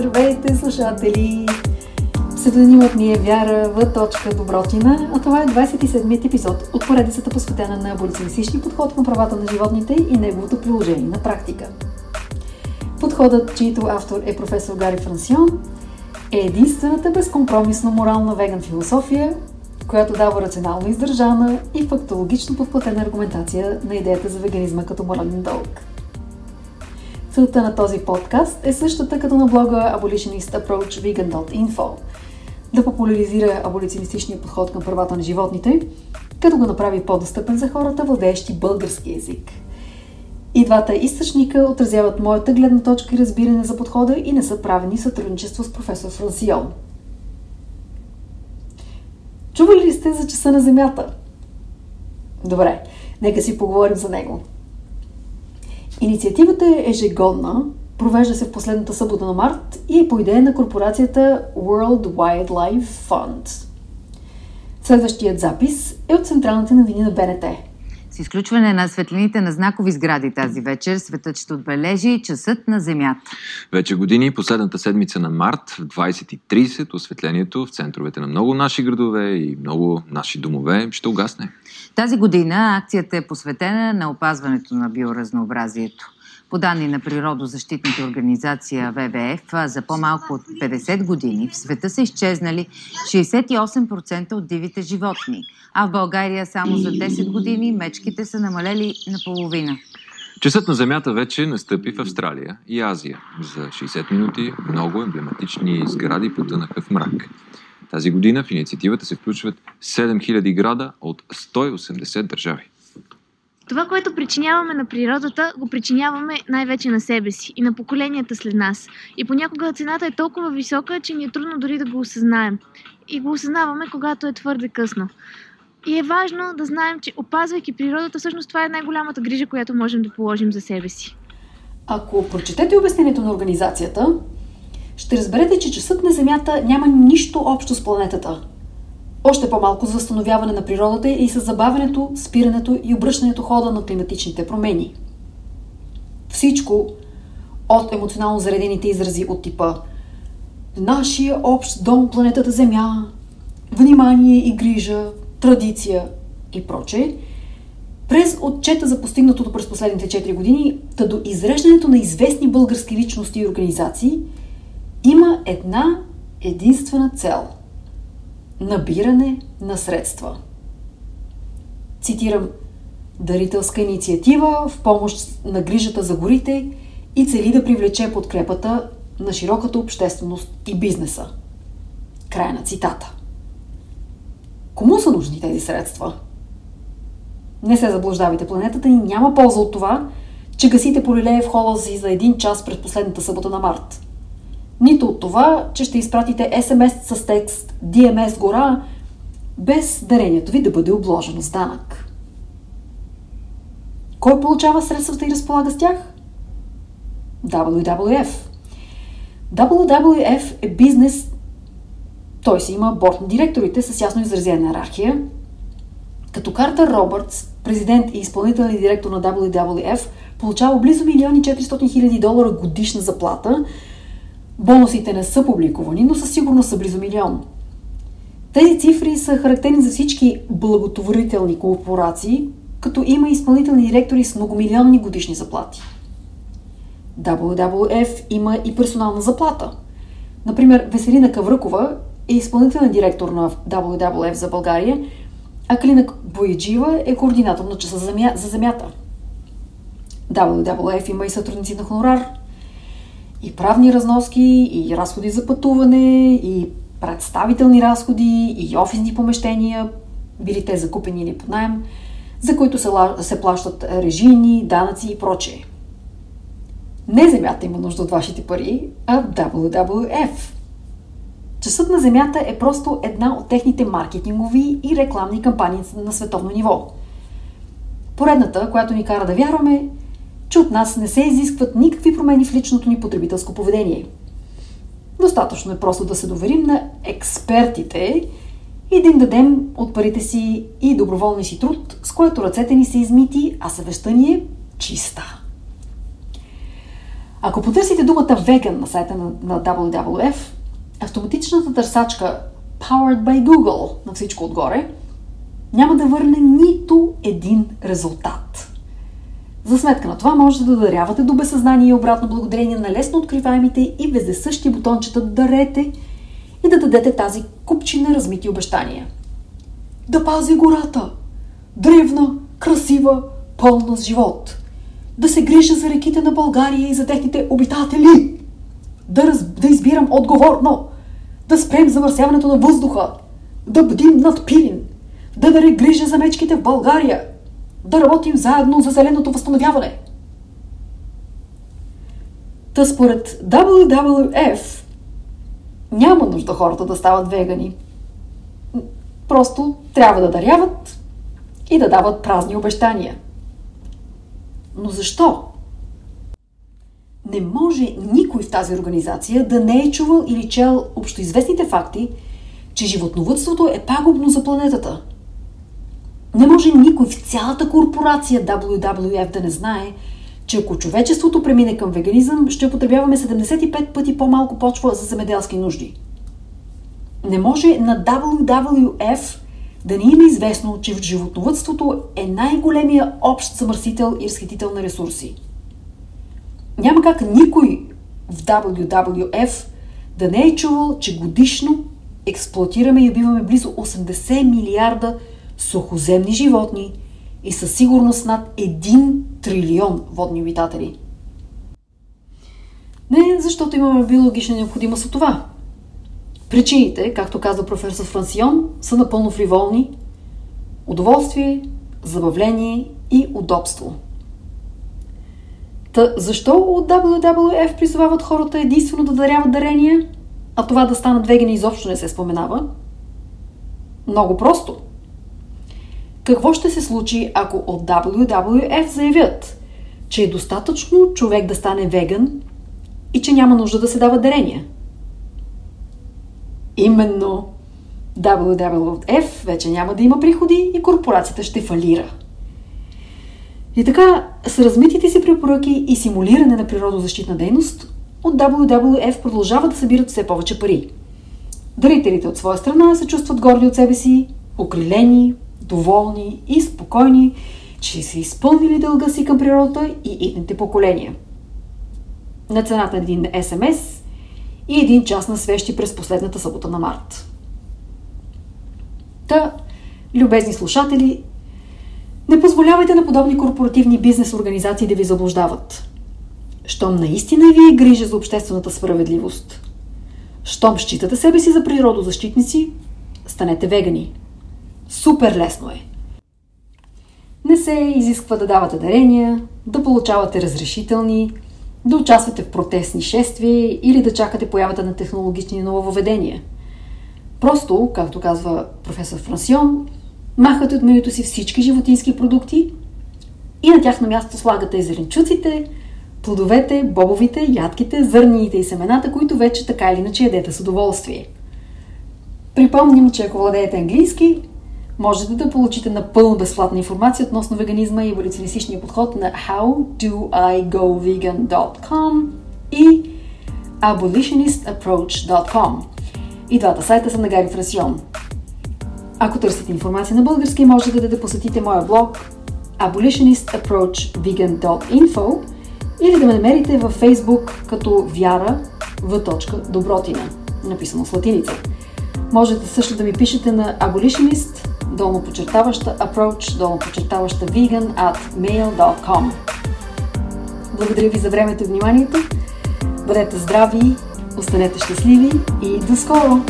Здравейте, слушатели! Псевдонимът ми е Вяра В. Добротина, а това е 27-ият епизод от поредицата посветена на аболиционистични подход към правата на животните и неговото приложение на практика. Подходът, чието автор е професор Гари Франсион, е единствената безкомпромисна морална веган философия, която дава рационално издържана и фактологично подплатена аргументация на идеята за веганизма като морален дълг. Целта на този подкаст е същата като на блога Abolitionist Approach Vegan.info да популяризира аболиционистичния подход към правата на животните, като го направи по-достъпен за хората, владеещи български язик. И двата източника отразяват моята гледна точка и разбиране за подхода и не са правени сътрудничество с професор Франсион. Чували ли сте за часа на Земята? Добре, нека си поговорим за него. Инициативата е ежегодна, провежда се в последната събота на март и е по идея на корпорацията World Wildlife Fund. Следващият запис е от централните новини на БНТ. Изключване на светлините на знакови сгради тази вечер, светът ще отбележи часът на Земята. Вече години, последната седмица на март, в 20.30, осветлението в центровете на много наши градове и много наши домове ще угасне. Тази година акцията е посветена на опазването на биоразнообразието. По данни на природозащитната организация ВВФ, за по-малко от 50 години в света са изчезнали 68% от дивите животни, а в България само за 10 години мечките са намалели наполовина. Часът на Земята вече настъпи в Австралия и Азия. За 60 минути много емблематични сгради потънаха в мрак. Тази година в инициативата се включват 7000 града от 180 държави. Това, което причиняваме на природата, го причиняваме най-вече на себе си и на поколенията след нас. И понякога цената е толкова висока, че ни е трудно дори да го осъзнаем. И го осъзнаваме, когато е твърде късно. И е важно да знаем, че опазвайки природата, всъщност това е най-голямата грижа, която можем да положим за себе си. Ако прочетете обяснението на организацията, ще разберете, че часът на Земята няма нищо общо с планетата. Още по-малко за възстановяване на природата и с забавянето, спирането и обръщането хода на климатичните промени. Всичко от емоционално заредените изрази от типа Нашия общ дом, планетата Земя, внимание и грижа, традиция и прочее, през отчета за постигнатото през последните 4 години, та до изреждането на известни български личности и организации, има една единствена цел – набиране на средства. Цитирам дарителска инициатива в помощ на грижата за горите и цели да привлече подкрепата на широката общественост и бизнеса. Край на цитата. Кому са нужни тези средства? Не се заблуждавайте, планетата ни няма полза от това, че гасите полилея в хола си за един час пред последната събота на март – нито от това, че ще изпратите СМС с текст DMS гора, без дарението ви да бъде обложено с данък. Кой получава средствата и разполага с тях? WWF. WWF е бизнес, той си има борт на директорите с ясно изразена иерархия. Като Картер Робъртс, президент и изпълнителен директор на WWF, получава близо милиони 400 хиляди долара годишна заплата – Бонусите не са публикувани, но със сигурност са близо милион. Тези цифри са характерни за всички благотворителни корпорации, като има изпълнителни директори с многомилионни годишни заплати. WWF има и персонална заплата. Например, Веселина Кавръкова е изпълнителен директор на WWF за България, а Клина Бояджива е координатор на часа за земята. WWF има и сътрудници на хонорар – и правни разноски, и разходи за пътуване, и представителни разходи, и офисни помещения, били те закупени или под найем, за които се, се плащат режийни, данъци и прочее. Не Земята има нужда от вашите пари, а WWF. Часът на Земята е просто една от техните маркетингови и рекламни кампании на световно ниво. Поредната, която ни кара да вярваме, че от нас не се изискват никакви промени в личното ни потребителско поведение. Достатъчно е просто да се доверим на експертите и да им дадем от парите си и доброволни си труд, с което ръцете ни са измити, а съвестта ни е чиста. Ако потърсите думата веган на сайта на, на WWF, автоматичната търсачка Powered by Google на всичко отгоре няма да върне нито един резултат. За сметка на това можете да дарявате до безсъзнание и обратно благодарение на лесно откриваемите и вездесъщи бутончета дарете и да дадете тази купчина размити обещания. Да пази гората! Древна, красива, пълна с живот. Да се грижа за реките на България и за техните обитатели. Да, раз, да избирам отговорно. Да спрем замърсяването на въздуха. Да бдим над Пирин. Да даре грижа за мечките в България да работим заедно за зеленото възстановяване. Та според WWF няма нужда хората да стават вегани. Просто трябва да даряват и да дават празни обещания. Но защо? Не може никой в тази организация да не е чувал или чел общоизвестните факти, че животновътството е пагубно за планетата – не може никой в цялата корпорация WWF да не знае, че ако човечеството премине към веганизъм, ще потребяваме 75 пъти по-малко почва за земеделски нужди. Не може на WWF да не има известно, че в животновътството е най-големия общ замърсител и разхитител на ресурси. Няма как никой в WWF да не е чувал, че годишно експлуатираме и убиваме близо 80 милиарда сухоземни животни и със сигурност над 1 трилион водни обитатели. Не защото имаме биологична необходимост от това. Причините, както казва професор Франсион, са напълно фриволни. Удоволствие, забавление и удобство. Та защо от WWF призовават хората единствено да даряват дарения, а това да станат вегани изобщо не се споменава? Много просто – какво ще се случи, ако от WWF заявят, че е достатъчно човек да стане веган и че няма нужда да се дава дарения? Именно WWF вече няма да има приходи и корпорацията ще фалира. И така, с размитите си препоръки и симулиране на природозащитна дейност, от WWF продължава да събират все повече пари. Дарителите от своя страна се чувстват горди от себе си, окрилени, доволни и спокойни, че са изпълнили дълга си към природата и идните поколения. На цената на един СМС и един час на свещи през последната събота на март. Та, любезни слушатели, не позволявайте на подобни корпоративни бизнес организации да ви заблуждават. Щом наистина ви е грижа за обществената справедливост, щом считате себе си за природозащитници, станете вегани – Супер лесно е. Не се изисква да давате дарения, да получавате разрешителни, да участвате в протестни шествия или да чакате появата на технологични нововведения. Просто, както казва професор Франсион, махате от менюто си всички животински продукти и на тяхно място слагате зеленчуците, плодовете, бобовите, ядките, зърниите и семената, които вече така или иначе ядете с удоволствие. Припомним, че ако владеете английски, можете да получите напълно безплатна информация относно веганизма и еволюционистичния подход на howdoigovegan.com и abolitionistapproach.com. И двата сайта са на Гари Фрасион. Ако търсите информация на български, можете да посетите моя блог abolitionistapproachvegan.info или да ме намерите във Facebook като Вяра в Добротина, написано с латиница. Можете също да ми пишете на abolitionist долно подчертаваща approach, долно подчертаваща vegan at mail.com. Благодаря ви за времето и вниманието. Бъдете здрави, останете щастливи и до скоро!